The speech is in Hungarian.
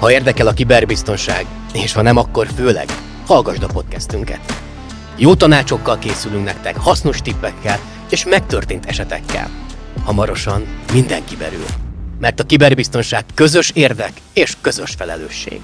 Ha érdekel a kiberbiztonság, és ha nem, akkor főleg hallgasd a podcastünket. Jó tanácsokkal készülünk nektek, hasznos tippekkel és megtörtént esetekkel. Hamarosan mindenki berül, Mert a kiberbiztonság közös érdek és közös felelősség.